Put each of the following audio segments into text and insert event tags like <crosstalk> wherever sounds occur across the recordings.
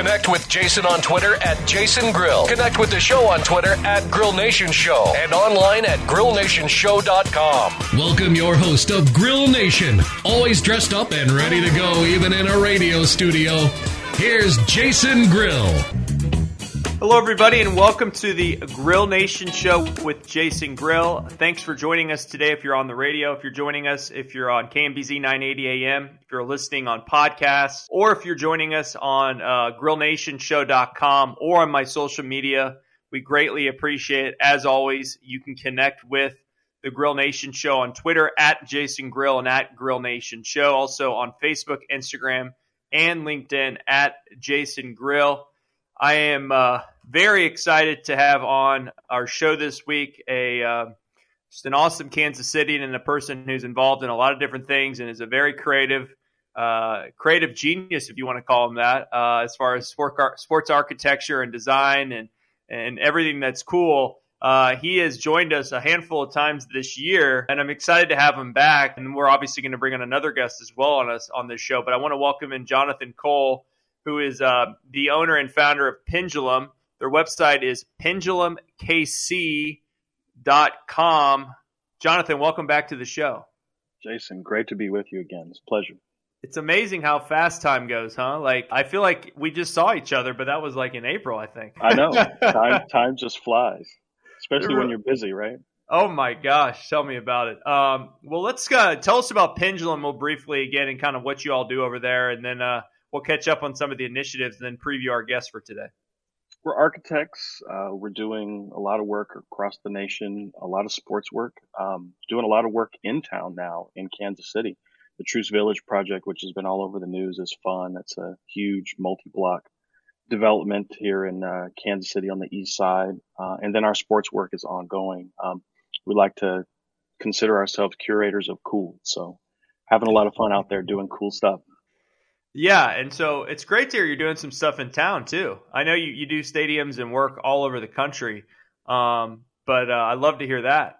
Connect with Jason on Twitter at Jason Grill. Connect with the show on Twitter at Grill Nation Show and online at grillnationshow.com. Welcome your host of Grill Nation, always dressed up and ready to go even in a radio studio. Here's Jason Grill. Hello, everybody, and welcome to the Grill Nation Show with Jason Grill. Thanks for joining us today. If you're on the radio, if you're joining us, if you're on KMBZ 980 AM, if you're listening on podcasts, or if you're joining us on uh, GrillNationShow.com or on my social media, we greatly appreciate it. As always, you can connect with the Grill Nation Show on Twitter at Jason Grill and at Grill Nation Show. Also on Facebook, Instagram, and LinkedIn at Jason Grill. I am uh, very excited to have on our show this week a uh, just an awesome Kansas City and a person who's involved in a lot of different things and is a very creative, uh, creative genius, if you want to call him that, uh, as far as sport, sports architecture and design and and everything that's cool. Uh, he has joined us a handful of times this year, and I'm excited to have him back. And we're obviously going to bring on another guest as well on us on this show. But I want to welcome in Jonathan Cole who is uh, the owner and founder of Pendulum. Their website is pendulumkc.com. Jonathan, welcome back to the show. Jason, great to be with you again. It's a pleasure. It's amazing how fast time goes, huh? Like I feel like we just saw each other, but that was like in April, I think. I know. <laughs> time time just flies, especially when you're busy, right? Oh my gosh, tell me about it. Um, well, let's uh, tell us about Pendulum real briefly again, and kind of what you all do over there, and then uh, we'll catch up on some of the initiatives and then preview our guests for today. We're architects. Uh, we're doing a lot of work across the nation, a lot of sports work, um, doing a lot of work in town now in Kansas City. The Truce Village project, which has been all over the news, is fun. It's a huge multi-block development here in uh, Kansas City on the east side. Uh, and then our sports work is ongoing. Um, we like to consider ourselves curators of cool. So having a lot of fun out there doing cool stuff. Yeah, and so it's great to hear you're doing some stuff in town too. I know you, you do stadiums and work all over the country, um, but uh, I love to hear that.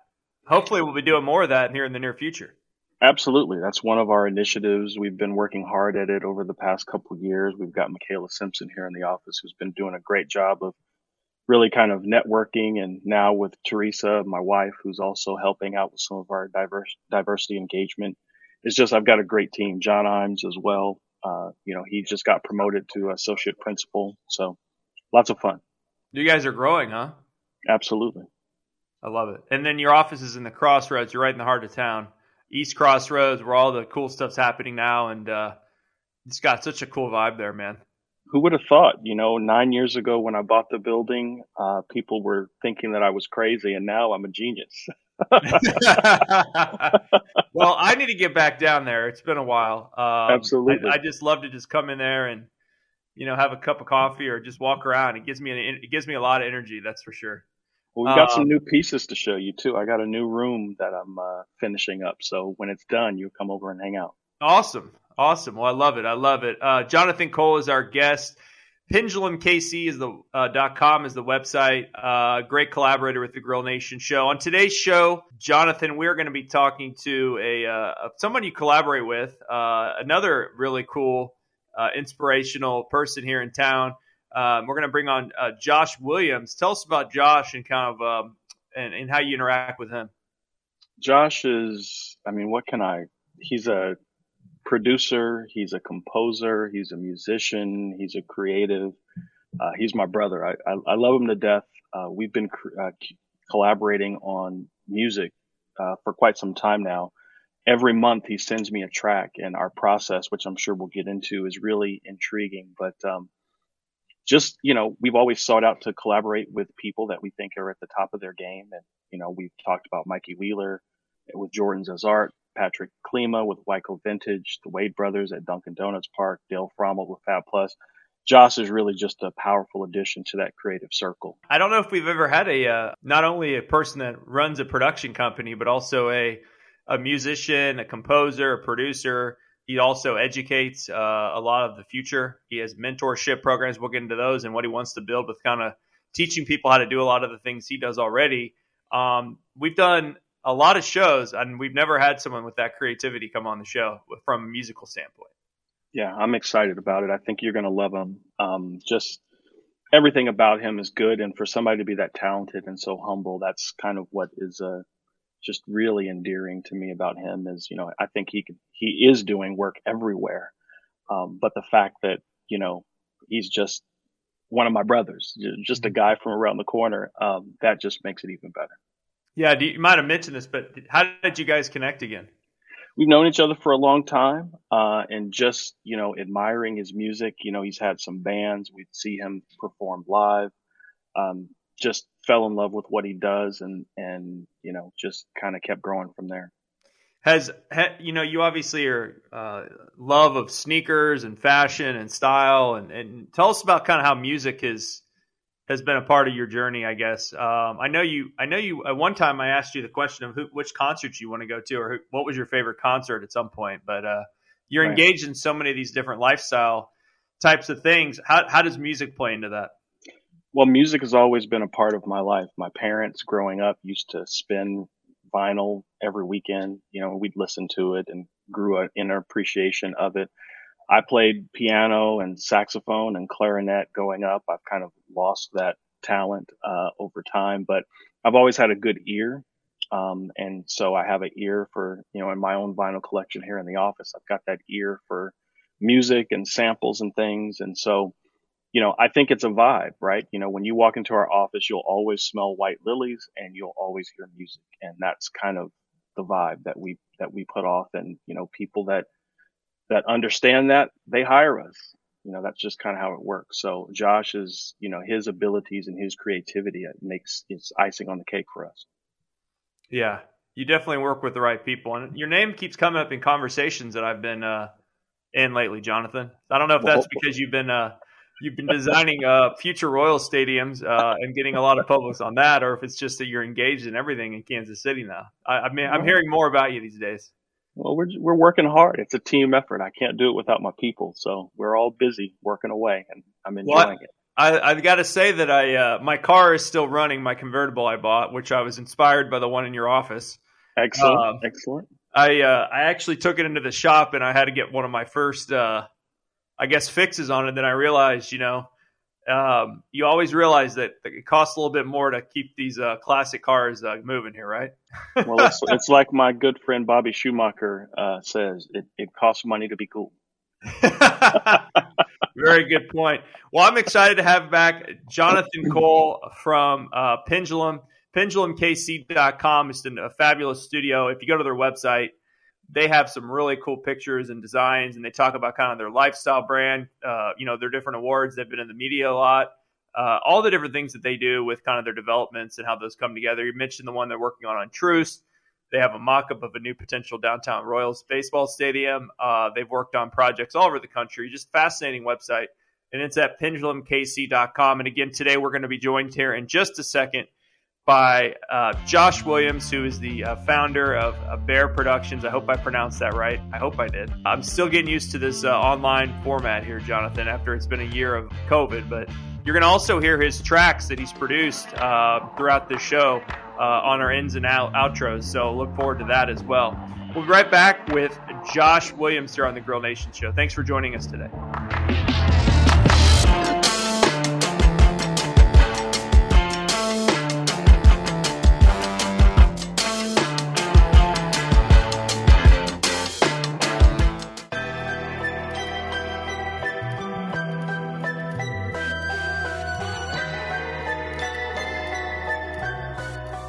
Hopefully, we'll be doing more of that here in the near future. Absolutely, that's one of our initiatives. We've been working hard at it over the past couple years. We've got Michaela Simpson here in the office, who's been doing a great job of really kind of networking, and now with Teresa, my wife, who's also helping out with some of our diverse diversity engagement. It's just I've got a great team. John Imes as well, uh, you know, he just got promoted to associate principal. So lots of fun. You guys are growing, huh? Absolutely. I love it. And then your office is in the Crossroads. You're right in the heart of town, East Crossroads, where all the cool stuff's happening now. And uh, it's got such a cool vibe there, man. Who would have thought? You know, nine years ago when I bought the building, uh, people were thinking that I was crazy, and now I'm a genius. <laughs> <laughs> well, I need to get back down there. It's been a while. Um, Absolutely. I, I, just love to just come in there and you know have a cup of coffee or just walk around. It gives me an, it gives me a lot of energy. That's for sure. Well, we've got some um, new pieces to show you too. I got a new room that I'm uh, finishing up. So when it's done, you come over and hang out. Awesome, awesome. Well, I love it. I love it. Uh, Jonathan Cole is our guest. PendulumKC is the uh, com is the website. Uh, great collaborator with the Grill Nation show. On today's show, Jonathan, we're going to be talking to a uh, someone you collaborate with, uh, another really cool, uh, inspirational person here in town. Um, we're going to bring on uh, Josh Williams. Tell us about Josh and kind of um, and, and how you interact with him. Josh is, I mean, what can I? He's a producer. He's a composer. He's a musician. He's a creative. Uh, he's my brother. I, I, I, love him to death. Uh, we've been uh, collaborating on music uh, for quite some time now. Every month he sends me a track, and our process, which I'm sure we'll get into, is really intriguing. But um, just you know, we've always sought out to collaborate with people that we think are at the top of their game, and you know, we've talked about Mikey Wheeler with Jordan Zazart, Patrick Klima with Wyco Vintage, the Wade brothers at Dunkin' Donuts Park, Dale Frommel with Fab Plus. Josh is really just a powerful addition to that creative circle. I don't know if we've ever had a uh, not only a person that runs a production company, but also a a musician, a composer, a producer. He also educates uh, a lot of the future. He has mentorship programs. We'll get into those and what he wants to build with kind of teaching people how to do a lot of the things he does already. Um, we've done a lot of shows, and we've never had someone with that creativity come on the show from a musical standpoint. Yeah, I'm excited about it. I think you're going to love him. Um, just everything about him is good, and for somebody to be that talented and so humble, that's kind of what is uh, just really endearing to me about him. Is you know, I think he could, he is doing work everywhere, um, but the fact that you know he's just one of my brothers, just a mm-hmm. guy from around the corner, um, that just makes it even better. Yeah, you might have mentioned this, but how did you guys connect again? We've known each other for a long time, uh, and just you know, admiring his music. You know, he's had some bands. We'd see him perform live. Um, just fell in love with what he does, and and you know, just kind of kept growing from there has you know you obviously are uh, love of sneakers and fashion and style and, and tell us about kind of how music has has been a part of your journey i guess um, i know you i know you at one time i asked you the question of who, which concerts you want to go to or who, what was your favorite concert at some point but uh, you're right. engaged in so many of these different lifestyle types of things how, how does music play into that well music has always been a part of my life my parents growing up used to spin vinyl every weekend. You know, we'd listen to it and grew an inner appreciation of it. I played piano and saxophone and clarinet going up. I've kind of lost that talent uh, over time, but I've always had a good ear. Um, and so I have an ear for, you know, in my own vinyl collection here in the office, I've got that ear for music and samples and things. And so you know, I think it's a vibe, right? You know, when you walk into our office, you'll always smell white lilies and you'll always hear music. And that's kind of the vibe that we, that we put off. And, you know, people that, that understand that they hire us. You know, that's just kind of how it works. So Josh is, you know, his abilities and his creativity makes it's icing on the cake for us. Yeah. You definitely work with the right people. And your name keeps coming up in conversations that I've been, uh, in lately, Jonathan. I don't know if that's because you've been, uh, you've been designing uh, future Royal stadiums uh, and getting a lot of publics on that, or if it's just that you're engaged in everything in Kansas City now. I, I mean, I'm hearing more about you these days. Well, we're we're working hard. It's a team effort. I can't do it without my people. So we're all busy working away, and I'm enjoying well, it. I, have got to say that I uh, my car is still running. My convertible I bought, which I was inspired by the one in your office. Excellent, um, excellent. I uh, I actually took it into the shop, and I had to get one of my first uh, I guess, fixes on it, then I realized, you know, um, you always realize that it costs a little bit more to keep these uh, classic cars uh, moving here, right? <laughs> well, it's, it's, like my good friend Bobby Schumacher uh, says: it, it costs money to be cool. <laughs> Very good point. Well, I'm excited to have back Jonathan Cole from uh, Pendulum. PendulumKC.com is a fabulous studio. If you go to their website, they have some really cool pictures and designs, and they talk about kind of their lifestyle brand, uh, you know, their different awards. They've been in the media a lot, uh, all the different things that they do with kind of their developments and how those come together. You mentioned the one they're working on on Truce. They have a mock-up of a new potential downtown Royals baseball stadium. Uh, they've worked on projects all over the country. Just fascinating website, and it's at pendulumkc.com. And again, today we're going to be joined here in just a second by uh, Josh Williams, who is the uh, founder of, of, Bear Productions. I hope I pronounced that right. I hope I did. I'm still getting used to this uh, online format here, Jonathan, after it's been a year of COVID. But you're going to also hear his tracks that he's produced uh, throughout the show uh, on our ins and out outros. So look forward to that as well. We'll be right back with Josh Williams here on the Grill Nation Show. Thanks for joining us today.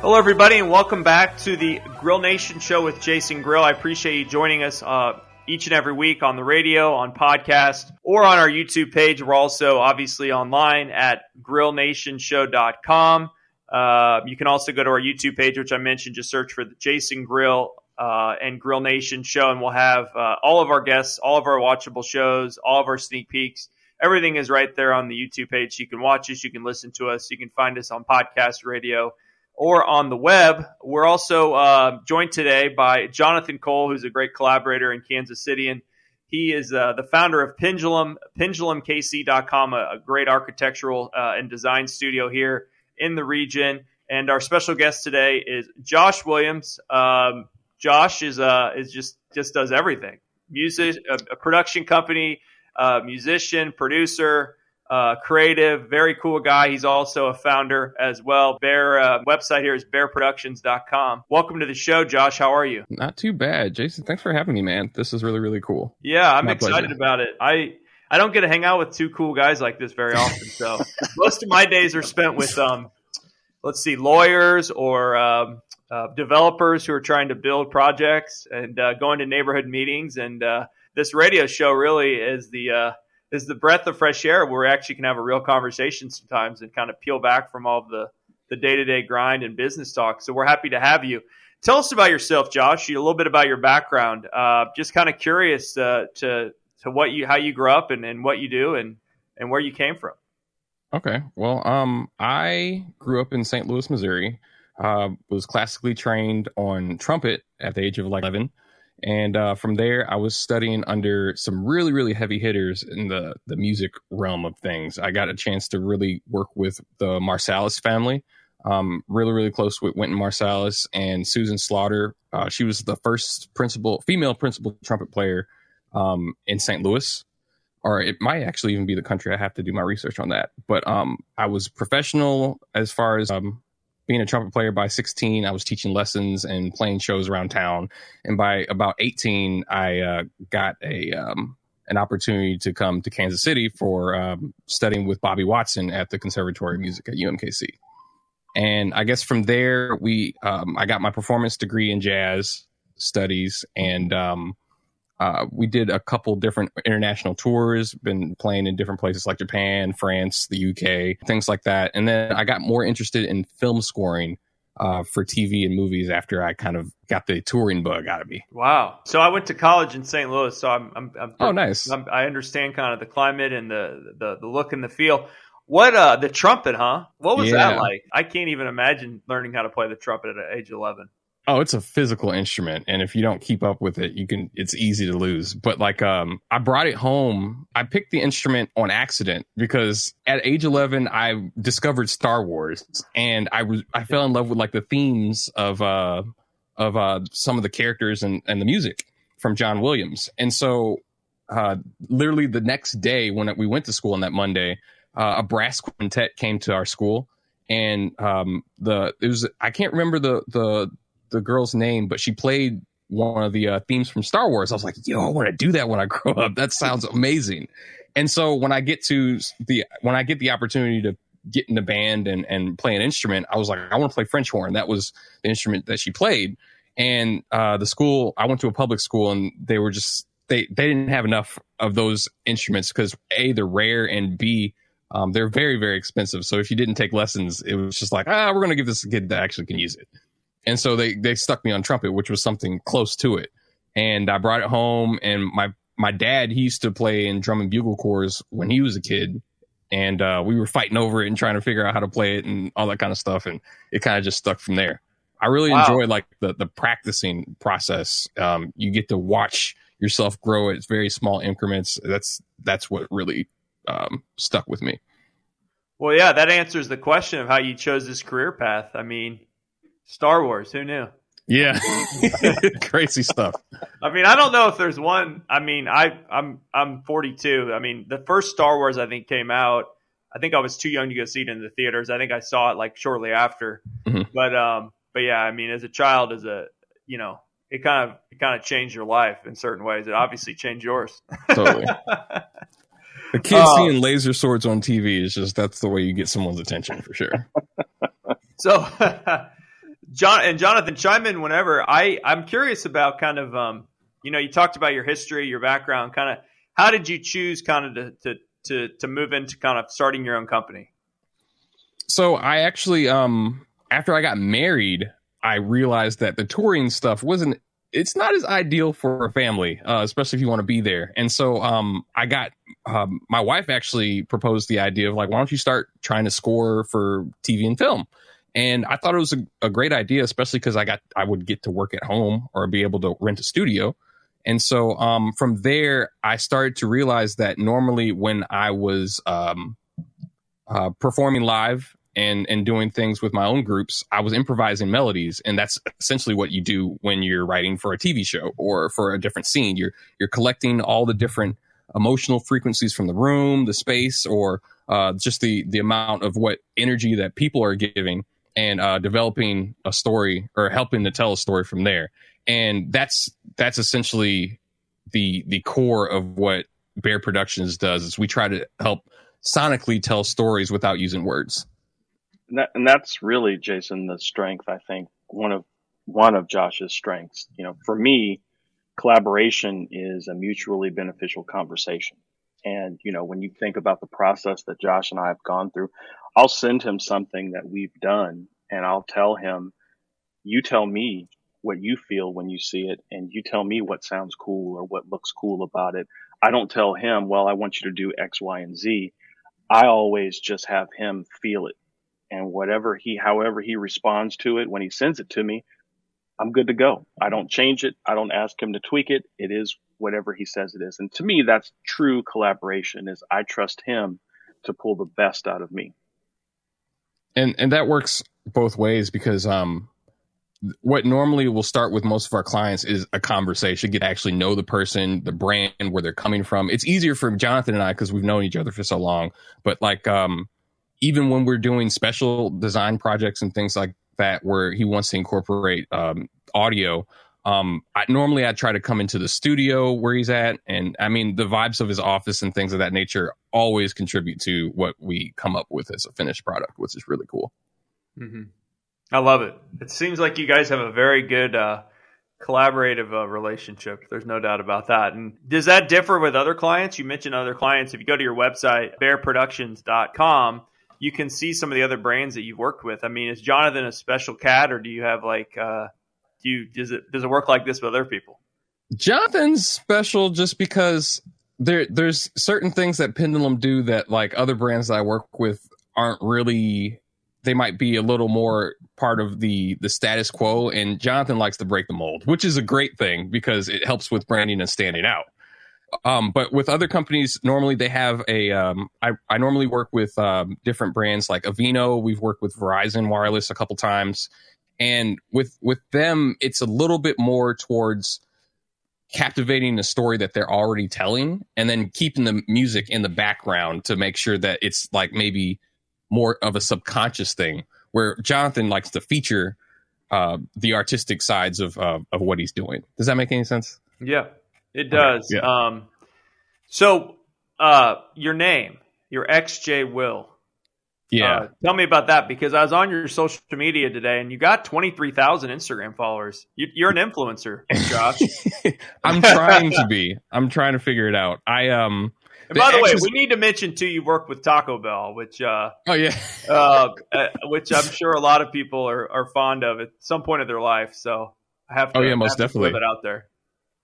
Hello, everybody, and welcome back to the Grill Nation show with Jason Grill. I appreciate you joining us uh, each and every week on the radio, on podcast, or on our YouTube page. We're also obviously online at grillnationshow.com. Uh, you can also go to our YouTube page, which I mentioned. Just search for the Jason Grill uh, and Grill Nation show, and we'll have uh, all of our guests, all of our watchable shows, all of our sneak peeks everything is right there on the YouTube page. You can watch us, you can listen to us, you can find us on podcast radio or on the web. We're also uh, joined today by Jonathan Cole, who's a great collaborator in Kansas City, and he is uh, the founder of Pendulum, pendulumkc.com, a, a great architectural uh, and design studio here in the region. And our special guest today is Josh Williams. Um, Josh is uh, is just just does everything: music, a, a production company, uh, musician, producer, uh, creative, very cool guy. He's also a founder as well. Bear uh, website here is bearproductions.com. Welcome to the show, Josh. How are you? Not too bad, Jason. Thanks for having me, man. This is really really cool. Yeah, I'm My excited pleasure. about it. I I don't get to hang out with two cool guys like this very often. So <laughs> most of my days are spent with um, let's see, lawyers or um, uh, developers who are trying to build projects and uh, going to neighborhood meetings. And uh, this radio show really is the uh, is the breath of fresh air where we actually can have a real conversation sometimes and kind of peel back from all the the day to day grind and business talk. So we're happy to have you. Tell us about yourself, Josh. A little bit about your background. Uh, just kind of curious uh, to to what you how you grew up and, and what you do and and where you came from. Okay. Well, um, I grew up in St. Louis, Missouri. Uh, was classically trained on trumpet at the age of like 11. And uh, from there, I was studying under some really, really heavy hitters in the, the music realm of things. I got a chance to really work with the Marsalis family, um, really, really close with Wynton Marsalis and Susan Slaughter. Uh, she was the first principal, female principal trumpet player um, in St. Louis or it might actually even be the country. I have to do my research on that. But um, I was professional as far as um, being a trumpet player by 16. I was teaching lessons and playing shows around town. And by about 18, I uh, got a um, an opportunity to come to Kansas City for um, studying with Bobby Watson at the Conservatory of Music at UMKC. And I guess from there, we um, I got my performance degree in jazz studies and um, uh, we did a couple different international tours, been playing in different places like Japan, France, the UK, things like that. And then I got more interested in film scoring uh, for TV and movies after I kind of got the touring bug out of me. Wow. So I went to college in St. Louis, so I'm, I'm, I'm Oh, nice. I'm, I understand kind of the climate and the, the the look and the feel. What uh the trumpet, huh? What was that like? I can't even imagine learning how to play the trumpet at age 11. Oh, it's a physical instrument, and if you don't keep up with it, you can. It's easy to lose. But like, um, I brought it home. I picked the instrument on accident because at age eleven, I discovered Star Wars, and I was I fell in love with like the themes of uh of uh some of the characters and and the music from John Williams, and so uh, literally the next day when we went to school on that Monday, uh, a brass quintet came to our school, and um, the it was I can't remember the the the girl's name, but she played one of the uh, themes from Star Wars. I was like, yo, I want to do that when I grow up. That sounds amazing. And so when I get to the when I get the opportunity to get in the band and and play an instrument, I was like, I want to play French horn. That was the instrument that she played. And uh, the school, I went to a public school, and they were just they they didn't have enough of those instruments because a they're rare and b um, they're very very expensive. So if you didn't take lessons, it was just like ah, we're gonna give this a kid that actually can use it. And so they they stuck me on trumpet, which was something close to it. And I brought it home, and my my dad he used to play in drum and bugle corps when he was a kid, and uh, we were fighting over it and trying to figure out how to play it and all that kind of stuff, and it kind of just stuck from there. I really Wow. enjoy like the the practicing process. Um, you get to watch yourself grow at very small increments. That's that's what really um, stuck with me. Well, yeah, that answers the question of how you chose this career path. I mean, Star Wars, who knew? Yeah, <laughs> crazy stuff. I mean, I don't know if there's one. I mean, I I'm I'm 42. I mean, the first Star Wars I think came out. I think I was too young to go see it in the theaters. I think I saw it like shortly after. Mhm. But um, but yeah, I mean, as a child, as a you know, it kind of it kind of changed your life in certain ways. It obviously changed yours. Totally. <laughs> The kid Oh. seeing laser swords on TV is just that's the way you get someone's attention for sure. <laughs> So, John and Jonathan, chime in whenever. I I'm curious about kind of um, you know, you talked about your history, your background, kind of how did you choose kind of to to to, to move into kind of starting your own company? So I actually, um, after I got married, I realized that the touring stuff wasn't it's not as ideal for a family, uh, especially if you want to be there. And so um, I got um, my wife actually proposed the idea of like, why don't you start trying to score for TV and film? And I thought it was a, a great idea, especially because I got I would get to work at home or be able to rent a studio. And so um, from there, I started to realize that normally when I was um, uh, performing live and and doing things with my own groups, I was improvising melodies, and that's essentially what you do when you're writing for a TV show or for a different scene. You're you're collecting all the different emotional frequencies from the room, the space, or uh, just the the amount of what energy that people are giving, and uh, developing a story or helping to tell a story from there. And that's that's essentially the the core of what Bear Productions does. Is we try to help sonically tell stories without using words and, that, and that's really Jason the strength. I think one of one of Josh's strengths. You know, for me, collaboration is a mutually beneficial conversation. And you know, when you think about the process that Josh and I have gone through, I'll send him something that we've done, and I'll tell him, "You tell me what you feel when you see it, and you tell me what sounds cool or what looks cool about it." I don't tell him, "Well, I want you to do X, Y, and Z. I always just have him feel it and whatever he, however he responds to it when he sends it to me, I'm good to go. I don't change it. I don't ask him to tweak it. It is whatever he says it is. And to me, that's true collaboration is I trust him to pull the best out of me. And, and that works both ways because, um, what normally will start with most of our clients is a conversation, get to actually know the person, the brand, where they're coming from. It's easier for Jonathan and I because we've known each other for so long. But like, um, even when we're doing special design projects and things like that, where he wants to incorporate um, audio, um, I, normally I try to come into the studio where he's at, and I mean the vibes of his office and things of that nature always contribute to what we come up with as a finished product, which is really cool. Mm-hmm. I love it. It seems like you guys have a very good uh, collaborative uh, relationship. There's no doubt about that. And does that differ with other clients? You mentioned other clients. If you go to your website, bearproductions.com, you can see some of the other brands that you've worked with. I mean, is Jonathan a special cat, or do you have like, uh, do you does it does it work like this with other people? Jonathan's special just because there there's certain things that Pendulum do that like other brands that I work with aren't really. They might be a little more part of the the status quo, and Jonathan likes to break the mold, which is a great thing because it helps with branding and standing out. Um, but with other companies, normally they have a. Um, I, I normally work with um, different brands like Aveeno. We've worked with Verizon Wireless a couple times, and with with them, it's a little bit more towards captivating the story that they're already telling, and then keeping the music in the background to make sure that it's like maybe more of a subconscious thing. Where Jonathan likes to feature uh, the artistic sides of uh, of what he's doing. Does that make any sense? Yeah, it does. Okay, yeah. Um, so, uh, your name, your XJ Will. Yeah. Uh, tell me about that because I was on your social media today and you got 23,000 Instagram followers. You, are an influencer, Josh. <laughs> I'm trying to be. I'm trying to figure it out. I, um, and by the, the way, we need to mention too. You work with Taco Bell, which uh, oh yeah, uh, uh, which I'm sure a lot of people are, are fond of at some point of their life. So I have to. Oh yeah, most definitely. put it out there.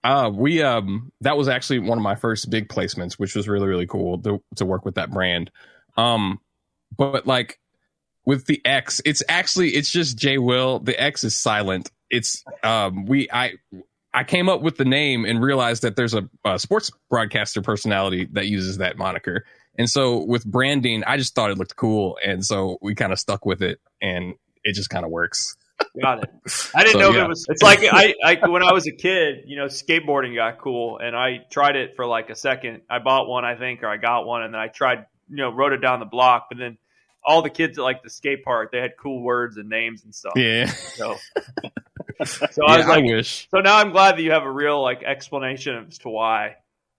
Uh, we um that was actually one of my first big placements, which was really really cool to to work with that brand. Um, but like with the X, it's actually it's just J Will. The X is silent. It's um we I I came up with the name and realized that there's a, a sports broadcaster personality that uses that moniker. And so with branding, I just thought it looked cool, and so we kind of stuck with it, and it just kind of works. Got it. <laughs> I didn't so, know yeah. it was. It's like I, I <laughs> when I was a kid, you know, skateboarding got cool, and I tried it for like a second. I bought one, I think, or I got one, and then I tried, you know, wrote it down the block. But then all the kids at like the skate park, they had cool words and names and stuff. Yeah. So, <laughs> so I was like, I wish. So now I'm glad that you have a real like explanation as to why.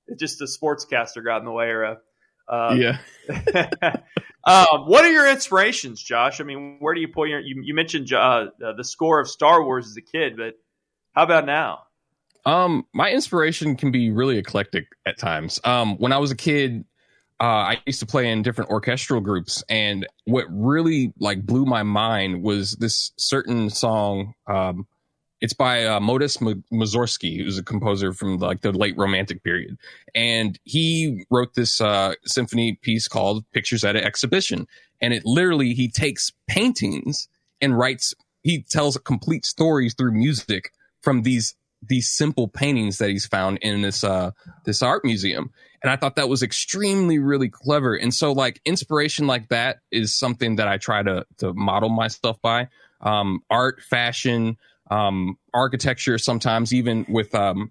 It just the sportscaster got in the way, or a uh, yeah. um, <laughs> what are your inspirations, Josh? I mean, where do you pull your? You, you mentioned uh, the score of Star Wars as a kid, but how about now? Um, my inspiration can be really eclectic at times. Um, when I was a kid, uh, I used to play in different orchestral groups, and what really like blew my mind was this certain song. Um, it's by uh, Modest Mussorgsky, who's a composer from like the late Romantic period, and he wrote this uh, symphony piece called "Pictures at an Exhibition," and it literally he takes paintings and writes. He tells complete stories through music from these these simple paintings that he's found in this uh this art museum and i thought that was extremely really clever and so like inspiration like that is something that i try to to model myself by um art fashion um, architecture, sometimes even with um,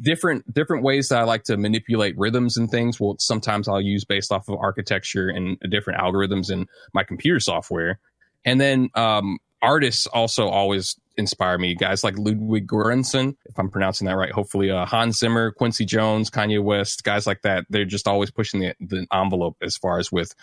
different different ways that I like to manipulate rhythms and things. Well, sometimes I'll use based off of architecture and different algorithms in my computer software. And then um, artists also always inspire me. Guys like Ludwig Göransson, if I'm pronouncing that right. Hopefully, uh, Hans Zimmer, Quincy Jones, Kanye West, guys like that. They're just always pushing the, the envelope as far as with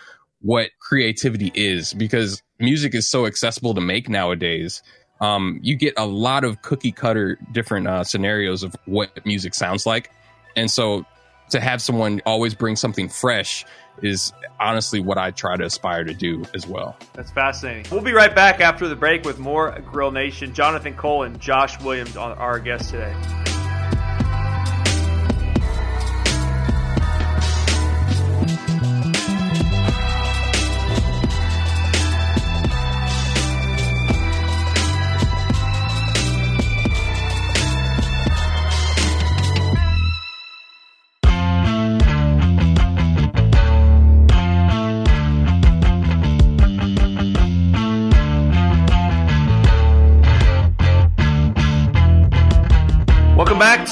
what creativity is because music is so accessible to make nowadays um, you get a lot of cookie cutter different uh, scenarios of what music sounds like. And so to have someone always bring something fresh is honestly what I try to aspire to do as well. That's fascinating. We'll be right back after the break with more Grill Nation. Jonathan Cole and Josh Williams are our guests today.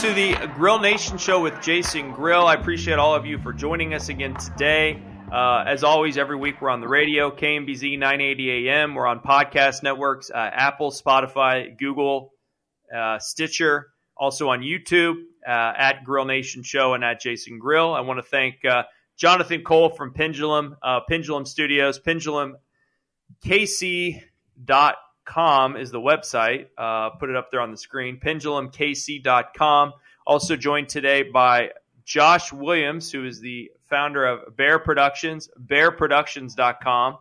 To the Grill Nation show with Jason Grill. I appreciate all of you for joining us again today. Uh, as always, every week we're on the radio, KMBZ 980 AM. We're on podcast networks, uh, Apple, Spotify, Google, uh, Stitcher, also on YouTube uh, at Grill Nation Show and at Jason Grill. I want to thank uh, Jonathan Cole from Pendulum, uh, Pendulum Studios, Pendulum KC.com pendulumkc.com is the website. Uh, put it up there on the screen. Pendulumkc.com. Also joined today by Josh Williams, who is the founder of Bear Productions, bearproductions.com.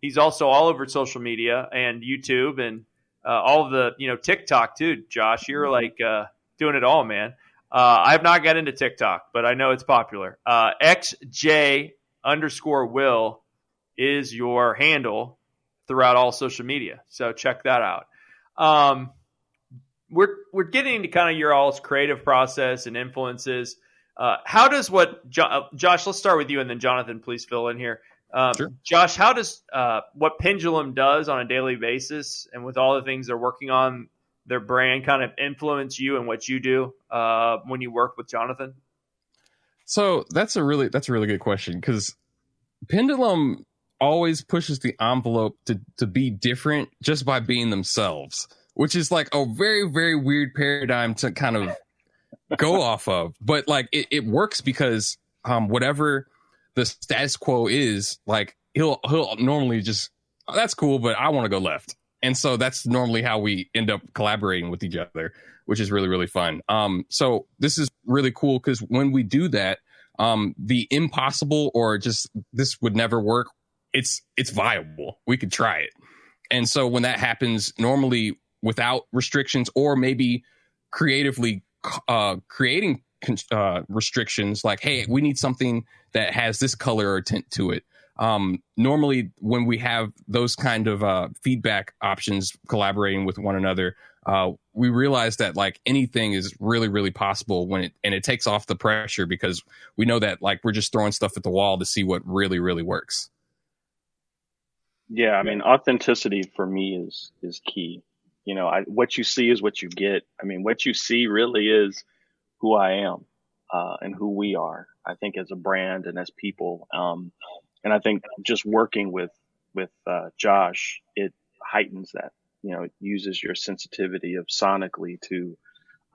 He's also all over social media and YouTube and uh, all of the, you know, TikTok too, Josh. You're mm-hmm. like uh, doing it all, man. Uh, I have not got into TikTok, but I know it's popular. Uh, XJ underscore Will is your handle throughout all social media. So check that out. Um, we're we're getting into kind of your all's creative process and influences. Uh, how does what jo- uh, Josh? Let's start with you, and then Jonathan, please fill in here. Um, sure. Josh, how does uh, what Pendulum does on a daily basis, and with all the things they're working on, their brand kind of influence you and what you do uh, when you work with Jonathan? So that's a really that's a really good question because Pendulum always pushes the envelope to to be different just by being themselves, which is like a very very weird paradigm to kind of go off of. But like it, it works because um whatever the status quo is, like he'll he'll normally just oh, that's cool, but I want to go left. And so that's normally how we end up collaborating with each other, which is really really fun. Um so this is really cool cuz when we do that um the impossible or just this would never work it's it's viable. We could try it. And so when that happens, normally without restrictions or maybe creatively uh, creating uh, restrictions, like hey, we need something that has this color or tint to it. Um, normally, when we have those kind of uh, feedback options, collaborating with one another, uh, we realize that like anything is really, really possible when it and it takes off the pressure because we know that like we're just throwing stuff at the wall to see what really, really works. Yeah, I mean, authenticity for me is is key. You know, I, what you see is what you get. I mean, what you see really is who I am uh, and who we are. I think as a brand and as people, um, and I think just working with with uh, Josh, it heightens that. You know, it uses your sensitivity of sonically to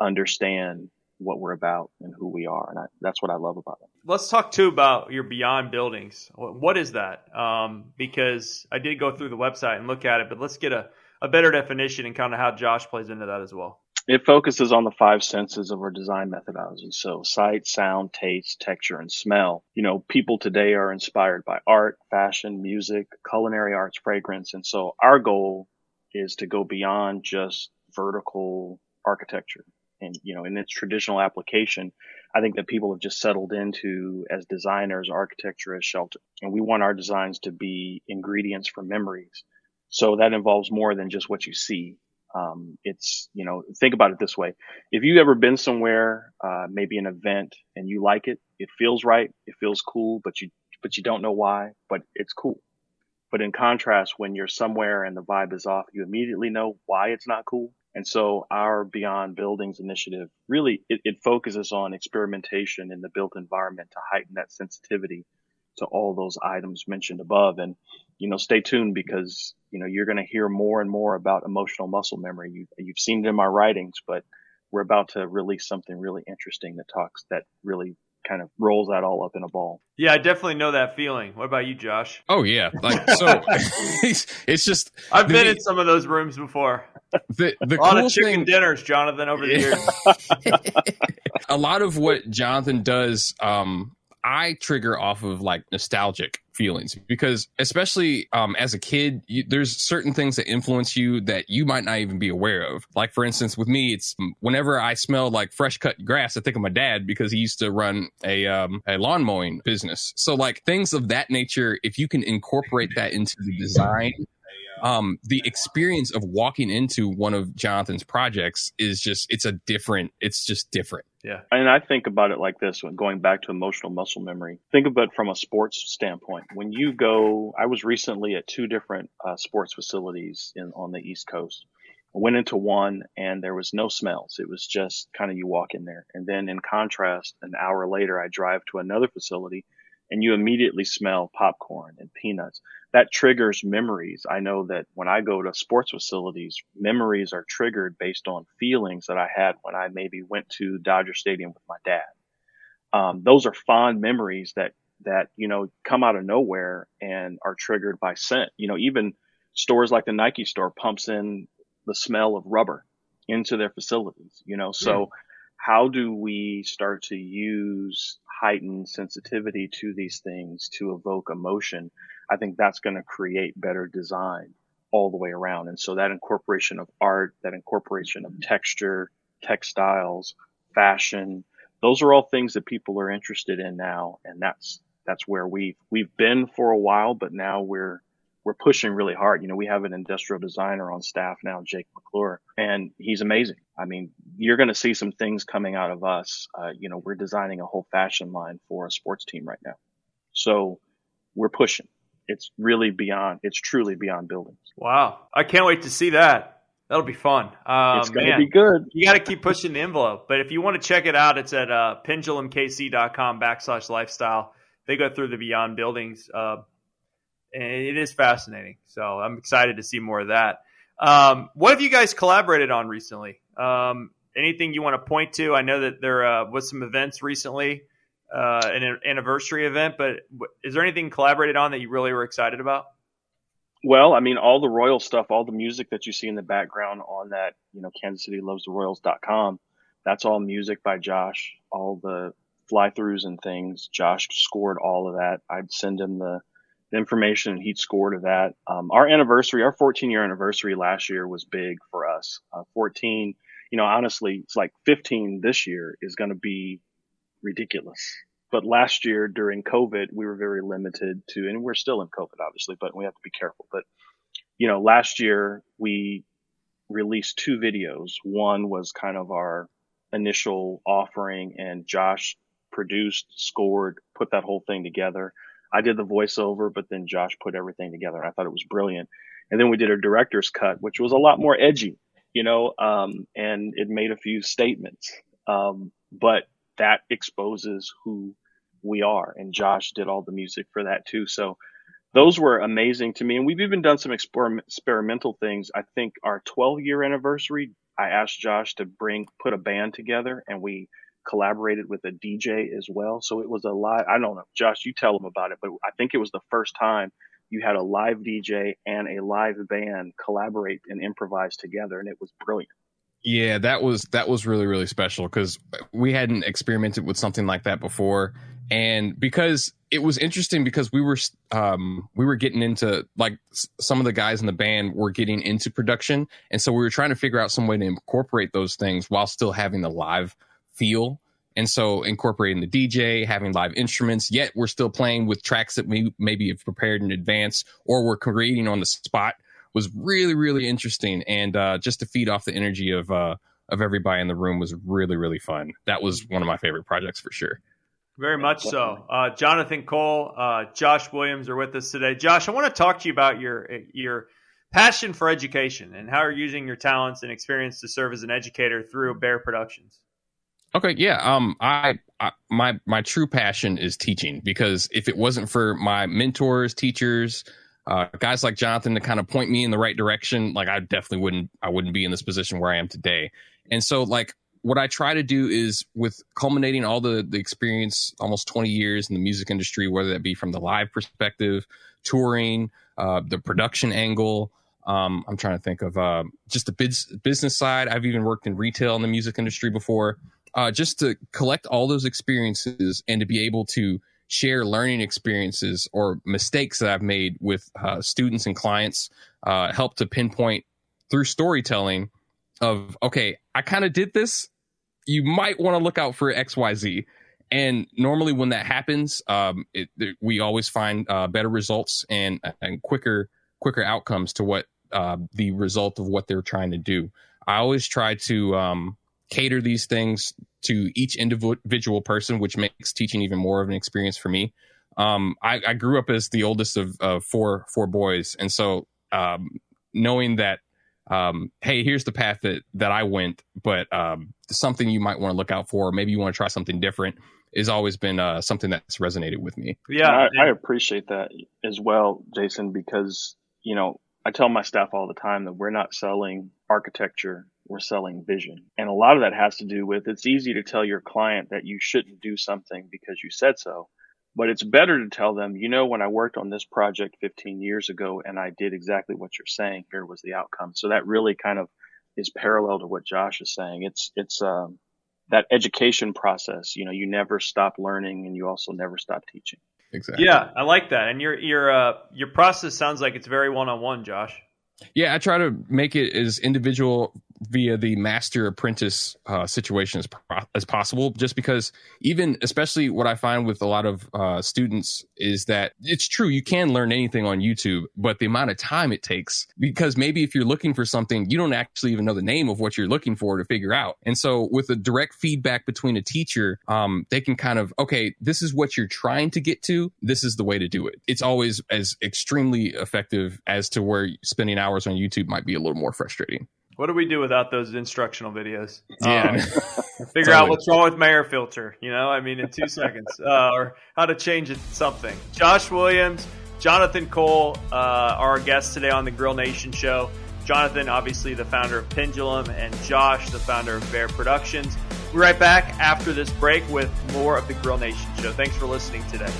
understand what we're about and who we are. And I, that's what I love about it. Let's talk too about your Beyond Buildings. What is that? Um, because I did go through the website and look at it, but let's get a, a better definition and kind of how Josh plays into that as well. It focuses on the five senses of our design methodology. So sight, sound, taste, texture, and smell. You know, people today are inspired by art, fashion, music, culinary arts, fragrance. And so our goal is to go beyond just vertical architecture. And, you know, in its traditional application, I think that people have just settled into as designers, architecture as shelter. And we want our designs to be ingredients for memories. So that involves more than just what you see. Um, it's, you know, think about it this way. If you've ever been somewhere, uh, maybe an event and you like it, it feels right, it feels cool, but you, but you don't know why, but it's cool. But in contrast, when you're somewhere and the vibe is off, you immediately know why it's not cool. And so our Beyond Buildings initiative really, it, it focuses on experimentation in the built environment to heighten that sensitivity to all those items mentioned above. And, you know, stay tuned because, you know, you're going to hear more and more about emotional muscle memory. You, you've seen it in my writings, but we're about to release something really interesting that talks, that really kind of rolls that all up in a ball. Yeah, I definitely know that feeling. What about you, Josh? Oh yeah, like so. <laughs> it's just I've been the, in some of those rooms before. The the a lot cool of chicken thing, dinners, Jonathan, over the years. <laughs> a lot of what Jonathan does, um, I trigger off of like nostalgic feelings because especially um, as a kid you, there's certain things that influence you that you might not even be aware of. Like for instance with me it's whenever i smell like fresh cut grass i think of my dad because he used to run a um, a lawn mowing business. So like things of that nature if you can incorporate that into the design um, the experience of walking into one of Jonathan's projects is just it's a different it's just different. Yeah. And I think about it like this when going back to emotional muscle memory. Think about it from a sports standpoint. When you go, I was recently at two different uh, sports facilities in on the East Coast. I went into one and there was no smells. It was just kind of you walk in there. And then in contrast, an hour later, I drive to another facility and you immediately smell popcorn and peanuts. That triggers memories. I know that when I go to sports facilities, memories are triggered based on feelings that I had when I maybe went to Dodger Stadium with my dad. Um, those are fond memories that that you know come out of nowhere and are triggered by scent. You know, even stores like the Nike store pumps in the smell of rubber into their facilities. You know, so. Yeah how do we start to use heightened sensitivity to these things to evoke emotion? I think that's going to create better design all the way around. And so that incorporation of art, that incorporation of texture, textiles, fashion, those are all things that people are interested in now. And that's, that's where we've, we've been for a while, but now we're, we're pushing really hard. You know, we have an industrial designer on staff now, Jake McClure, and he's amazing. I mean, you're going to see some things coming out of us. Uh, you know, we're designing a whole fashion line for a sports team right now. So we're pushing. It's really beyond, it's truly beyond buildings. Wow. I can't wait to see that. That'll be fun. Um, it's going to be good. You got to keep pushing the envelope. But if you want to check it out, it's at uh, pendulumkc.com backslash lifestyle. They go through the beyond buildings uh, it is fascinating. So I'm excited to see more of that. Um, what have you guys collaborated on recently? Um, anything you want to point to? I know that there uh, was some events recently, uh, an anniversary event, but is there anything collaborated on that you really were excited about? Well, I mean, all the Royal stuff, all the music that you see in the background on that, you know, Kansas City Loves the Royals.com, that's all music by Josh. All the fly throughs and things, Josh scored all of that. I'd send him the the information he'd scored of that. Um, our anniversary, our 14 year anniversary last year was big for us. Uh, 14, you know, honestly, it's like 15 this year is going to be ridiculous. But last year during COVID, we were very limited to, and we're still in COVID, obviously, but we have to be careful. But, you know, last year we released two videos. One was kind of our initial offering and Josh produced, scored, put that whole thing together. I did the voiceover, but then Josh put everything together. I thought it was brilliant. And then we did a director's cut, which was a lot more edgy, you know, um, and it made a few statements. Um, but that exposes who we are. And Josh did all the music for that too. So those were amazing to me. And we've even done some experiment, experimental things. I think our 12 year anniversary, I asked Josh to bring, put a band together and we collaborated with a DJ as well. So it was a live, I don't know, Josh, you tell them about it, but I think it was the first time you had a live DJ and a live band collaborate and improvise together. And it was brilliant. Yeah, that was that was really really special because we hadn't experimented with something like that before, and because it was interesting because we were um, we were getting into like some of the guys in the band were getting into production, and so we were trying to figure out some way to incorporate those things while still having the live feel. And so incorporating the DJ, having live instruments, yet we're still playing with tracks that we maybe have prepared in advance or we're creating on the spot was really, really interesting. And uh, just to feed off the energy of uh, of everybody in the room was really, really fun. That was one of my favorite projects for sure. Very much so. Uh, Jonathan Cole, uh, Josh Williams are with us today. Josh, I want to talk to you about your your passion for education and how you're using your talents and experience to serve as an educator through Bear Productions. Okay, yeah. Um, I, I my my true passion is teaching because if it wasn't for my mentors, teachers, uh, guys like Jonathan to kind of point me in the right direction, like I definitely wouldn't I wouldn't be in this position where I am today. And so, like what I try to do is with culminating all the the experience, almost 20 years in the music industry, whether that be from the live perspective, touring, uh, the production angle. Um, I'm trying to think of uh, just the biz- business side. I've even worked in retail in the music industry before. Uh, just to collect all those experiences and to be able to share learning experiences or mistakes that I've made with uh, students and clients, uh, help to pinpoint through storytelling of, okay, I kind of did this you might want to look out for XYZ. And normally, when that happens, um, it, it, we always find uh, better results and and quicker quicker outcomes to what uh, the result of what they're trying to do. I always try to um, cater these things to each individual person, which makes teaching even more of an experience for me. Um, I, I, grew up as the oldest of uh, four four boys, and so um, knowing that um, hey, here's the path that that I went, but um, something you might want to look out for. Maybe you want to try something different. Has always been uh, something that's resonated with me. Yeah, I, I appreciate that as well, Jason, because you know I tell my staff all the time that we're not selling architecture, we're selling vision. And a lot of that has to do with it's easy to tell your client that you shouldn't do something because you said so. But it's better to tell them, you know, when I worked on this project 15 years ago and I did exactly what you're saying, here was the outcome. So that really kind of is parallel to what Josh is saying. It's, it's, um, that education process, you know, you never stop learning and you also never stop teaching. Exactly. Yeah, I like that. And your, your, uh, your process sounds like it's very one on one, Josh. Yeah, I try to make it as individual via the master apprentice uh, situation as, as possible just because even especially what i find with a lot of uh, students is that it's true you can learn anything on youtube but the amount of time it takes because maybe if you're looking for something you don't actually even know the name of what you're looking for to figure out. And so with a direct feedback between a teacher um, they can kind of okay this is what you're trying to get to this is the way to do it. It's always as extremely effective as to where spending hours on youtube might be a little more frustrating what do we do without those instructional videos? Yeah. Um, <laughs> figure out what's wrong with Mayor filter, you know, I mean, in two seconds, <laughs> uh, or how to change it something. Josh Williams, Jonathan Cole uh, are our guests today on the Grill Nation show. Jonathan, obviously the founder of Pendulum, and Josh, the founder of Bear Productions. We're right back after this break with more of the Grill Nation show. Thanks for listening today.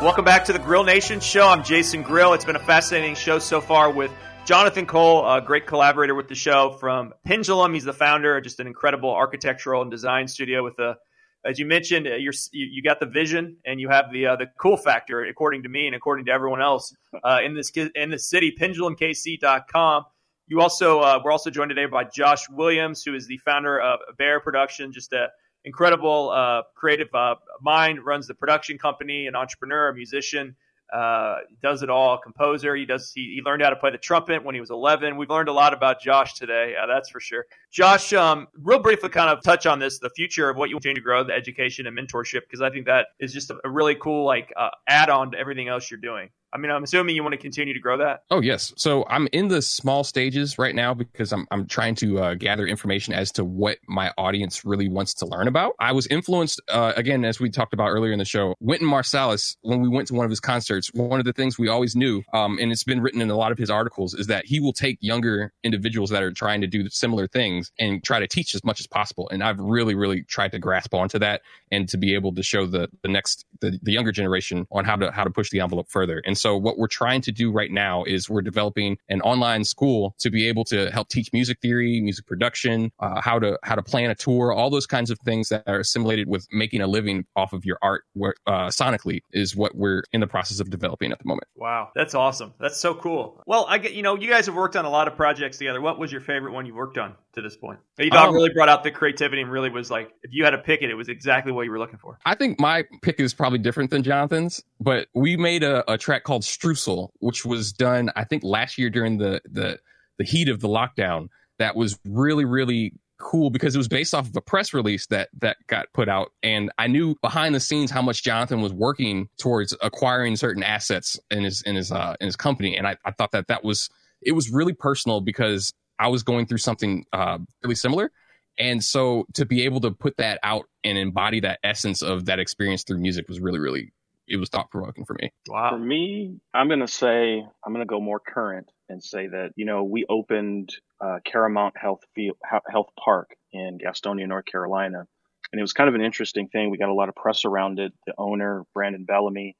Welcome back to the Grill Nation show. I'm Jason Grill. It's been a fascinating show so far with Jonathan Cole, a great collaborator with the show from Pendulum. He's the founder, just an incredible architectural and design studio with a, as you mentioned, uh, you're, you got the vision and you have the uh, the cool factor, according to me and according to everyone else uh, in this in the city. PendulumKC.com. You also uh, we're also joined today by Josh Williams, who is the founder of Bear Production, just a incredible uh, creative uh, mind, runs the production company, an entrepreneur, a musician, uh, does it all, composer. He does. He, he, learned how to play the trumpet when he was 11. We've learned a lot about Josh today. That's for sure. Josh, um, real briefly, kind of touch on this: the future of what you want to grow, the education and mentorship, because I think that is just a, a really cool like uh, add-on to everything else you're doing. I mean, I'm assuming you want to continue to grow that. Oh yes. So I'm in the small stages right now because I'm I'm trying to uh, gather information as to what my audience really wants to learn about. I was influenced uh, again as we talked about earlier in the show. Wynton Marsalis, when we went to one of his concerts, one of the things we always knew, um, and it's been written in a lot of his articles, is that he will take younger individuals that are trying to do similar things and try to teach as much as possible. And I've really really tried to grasp onto that and to be able to show the the next the, the younger generation on how to how to push the envelope further. And so what we're trying to do right now is we're developing an online school to be able to help teach music theory, music production, uh, how to how to plan a tour, all those kinds of things that are assimilated with making a living off of your art uh, sonically is what we're in the process of developing at the moment. Wow, that's awesome. That's so cool. Well, I get you know you guys have worked on a lot of projects together. What was your favorite one you've worked on to this point? You thought um, really brought out the creativity and really was like if you had to pick it, it was exactly what you were looking for. I think my pick is probably different than Jonathan's, but we made a, a track called Streusel, which was done I think last year during the the the heat of the lockdown. That was really really cool because it was based off of a press release that that got put out. And I knew behind the scenes how much Jonathan was working towards acquiring certain assets in his in his uh in his company. And I, I thought that that was it was really personal because I was going through something uh really similar. And so to be able to put that out and embody that essence of that experience through music was really really it was thought provoking for me. Wow. For me, I'm going to say I'm going to go more current and say that you know we opened uh, CaroMont Health Field, Health Park in Gastonia, North Carolina, and it was kind of an interesting thing. We got a lot of press around it. The owner, Brandon Bellamy,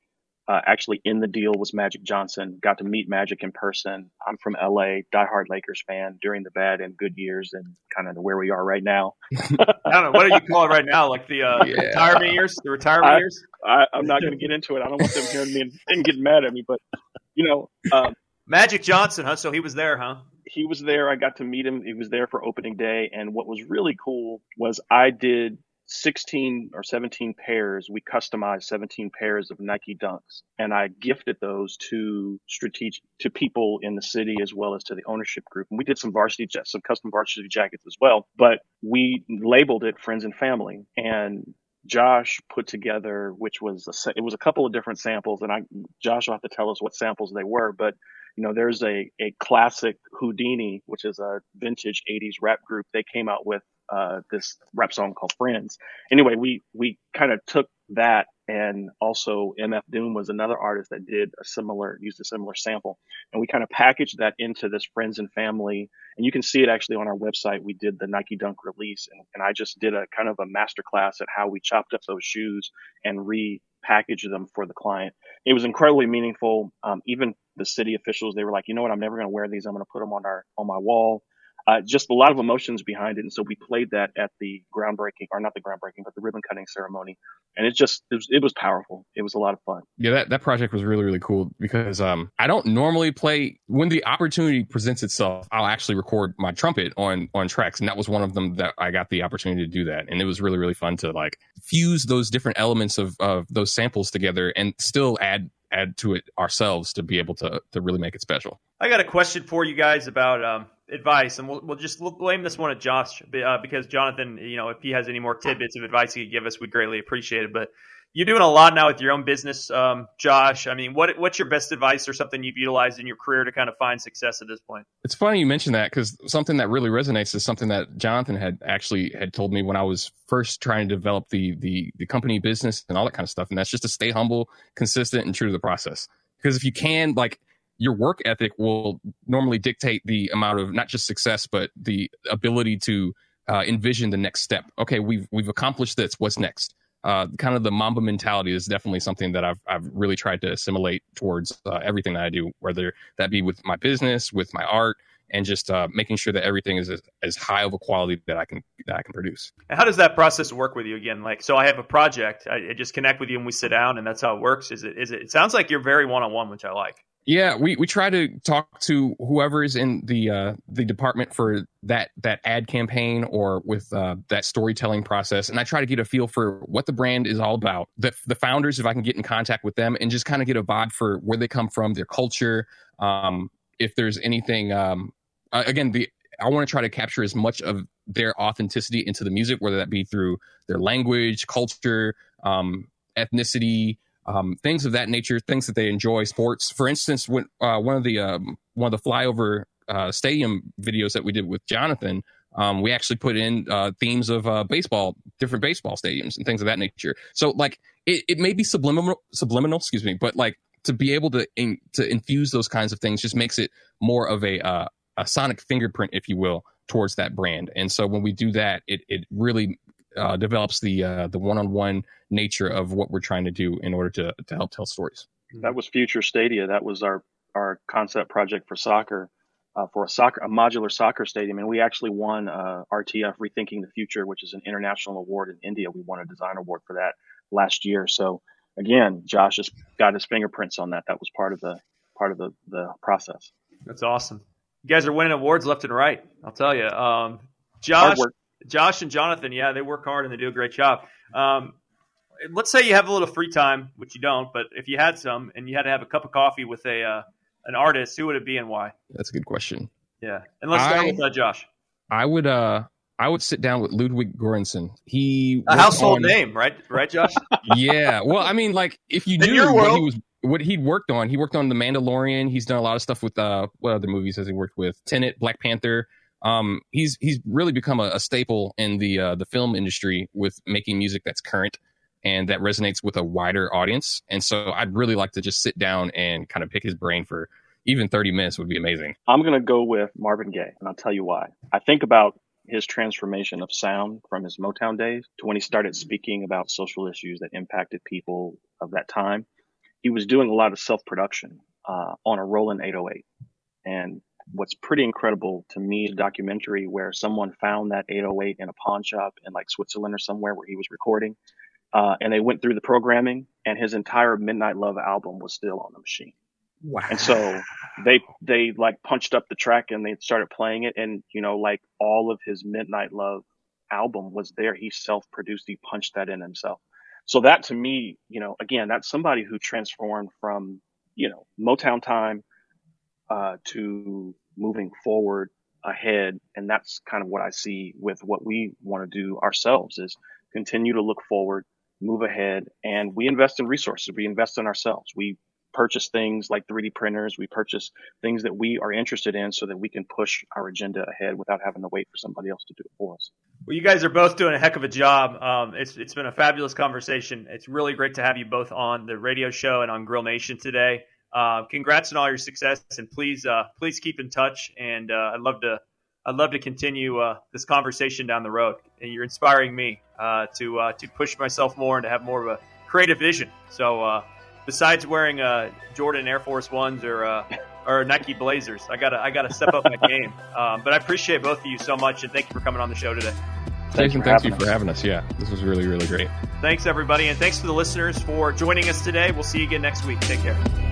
uh, actually in the deal was Magic Johnson. Got to meet Magic in person. I'm from LA, diehard Lakers fan during the bad and good years, and kind of where we are right now. <laughs> I don't know what do you call it right now, like the uh, yeah. retirement years, the retirement I, years. I, am not going to get into it. I don't want them hearing me and, and getting mad at me, but you know, um, Magic Johnson, huh? So he was there, huh? He was there. I got to meet him. He was there for opening day, and what was really cool was I did 16 or 17 pairs. We customized 17 pairs of Nike Dunks and I gifted those to strategic, to people in the city as well as to the ownership group. And we did some varsity, some custom varsity jackets as well, but we labeled it friends and family and Josh put together, which was a, it was a couple of different samples, and I Josh will have to tell us what samples they were, but you know, there's a a classic Whodini, which is a vintage '80s rap group. They came out with uh, this rap song called Friends. Anyway, we, we kind of took that and also MF Doom was another artist that did a similar, used a similar sample. And we kind of packaged that into this friends and family. And you can see it actually on our website. We did the Nike Dunk release and, and I just did a kind of a master class at how we chopped up those shoes and repackaged them for the client. It was incredibly meaningful. Um, even the city officials, they were like, you know what? I'm never going to wear these. I'm going to put them on our, on my wall uh, just a lot of emotions behind it. And so we played that at the groundbreaking, or not the groundbreaking, but the ribbon cutting ceremony. And it just, it was, it was powerful. It was a lot of fun. Yeah, that, that project was really, really cool because um, I don't normally play, when the opportunity presents itself, I'll actually record my trumpet on, on tracks. And that was one of them that I got the opportunity to do that. And it was really, really fun to like fuse those different elements of, of those samples together and still add add to it ourselves to be able to to really make it special. I got a question for you guys about um, advice, and we'll, we'll just blame this one at Josh uh, because Jonathan, you know, if he has any more tidbits of advice he could give us, we'd greatly appreciate it. But you're doing a lot now with your own business, um, Josh. I mean, what what's your best advice or something you've utilized in your career to kind of find success at this point? It's funny you mentioned that because something that really resonates is something that Jonathan had actually had told me when I was first trying to develop the the the company business and all that kind of stuff, and that's just to stay humble, consistent, and true to the process. Because if you can, like your work ethic will normally dictate the amount of not just success but the ability to uh, envision the next step okay we've we've accomplished this what's next uh, kind of the mamba mentality is definitely something that I've I've really tried to assimilate towards uh, everything that I do, whether that be with my business, with my art, and just uh, making sure that everything is as, as, high of a quality that I can that I can produce. And how does that process work with you again? Like, so I have a project, I, I just connect with you and we sit down, and that's how it works. Is it? Is it? It sounds like you're very one on one, which I like. Yeah, we, we try to talk to whoever is in the uh, the department for that that ad campaign or with uh, that storytelling process, and I try to get a feel for what the brand is all about. The the founders, if I can get in contact with them, and just kind of get a vibe for where they come from, their culture. Um, if there's anything, um, again, the I want to try to capture as much of their authenticity into the music, whether that be through their language, culture, um, ethnicity, um, things of that nature, things that they enjoy, sports. For instance, when uh, one of the um, one of the flyover uh, stadium videos that we did with Jonathan, um, we actually put in uh, themes of uh, baseball, different baseball stadiums and things of that nature. So like it, it may be subliminal, subliminal, excuse me, but like to be able to in, to infuse those kinds of things just makes it more of a uh, a sonic fingerprint, if you will, towards that brand. And so when we do that, it it really uh, develops the uh, the one on one nature of what we're trying to do in order to to help tell stories. That was Future Stadia. That was our our concept project for soccer. Uh, for a soccer, a modular soccer stadium, and we actually won uh, RTF Rethinking the Future, which is an international award in India. We won a design award for that last year. So again, Josh has got his fingerprints on that. That was part of the part of the the process. That's awesome. You guys are winning awards left and right. I'll tell you. Um, Josh, Josh and Jonathan, yeah, they work hard and they do a great job. Um, let's say you have a little free time, which you don't, but if you had some and you had to have a cup of coffee with a uh, an artist, who would it be and why? That's a good question. Yeah, and let's start I, with uh, Josh. I would uh I would sit down with Ludwig Göransson. He a household on, name, right? Right, Josh? <laughs> yeah. Well, I mean, like if you knew what he was what he'd worked on, he worked on The Mandalorian. He's done a lot of stuff with uh what other movies has he worked with? Tenet, Black Panther. Um, he's he's really become a, a staple in the uh, the film industry with making music that's current and that resonates with a wider audience. And so I'd really like to just sit down and kind of pick his brain for even 30 minutes would be amazing. I'm going to go with Marvin Gaye, and I'll tell you why. I think about his transformation of sound from his Motown days to when he started speaking about social issues that impacted people of that time. He was doing a lot of self production uh, on a Roland 808. And what's pretty incredible to me is a documentary where someone found that 808 in a pawn shop in like Switzerland or somewhere where he was recording. Uh, and they went through the programming, and his entire Midnight Love album was still on the machine. Wow. And so they they like punched up the track and they started playing it, and you know, like all of his Midnight Love album was there. He self produced. He punched that in himself. So that to me, you know, again, that's somebody who transformed from you know Motown time uh, to moving forward ahead, and that's kind of what I see with what we want to do ourselves is continue to look forward move ahead and we invest in resources. We invest in ourselves. We purchase things like 3D printers. We purchase things that we are interested in so that we can push our agenda ahead without having to wait for somebody else to do it for us. Well, you guys are both doing a heck of a job. Um, it's, it's been a fabulous conversation. It's really great to have you both on the radio show and on Grill Nation today. Uh, congrats on all your success, and please, uh, please keep in touch. And uh, I'd love to I'd love to continue uh, this conversation down the road. And you're inspiring me uh, to uh, to push myself more and to have more of a creative vision. So uh, besides wearing uh, Jordan Air Force Ones or uh, or Nike Blazers, I gotta I gotta step up my game. <laughs> Um, but I appreciate both of you so much, and thank you for coming on the show today. Thanks Jason, thank you for having us. Yeah, this was really really great. Thanks everybody, and thanks to the listeners for joining us today. We'll see you again next week. Take care.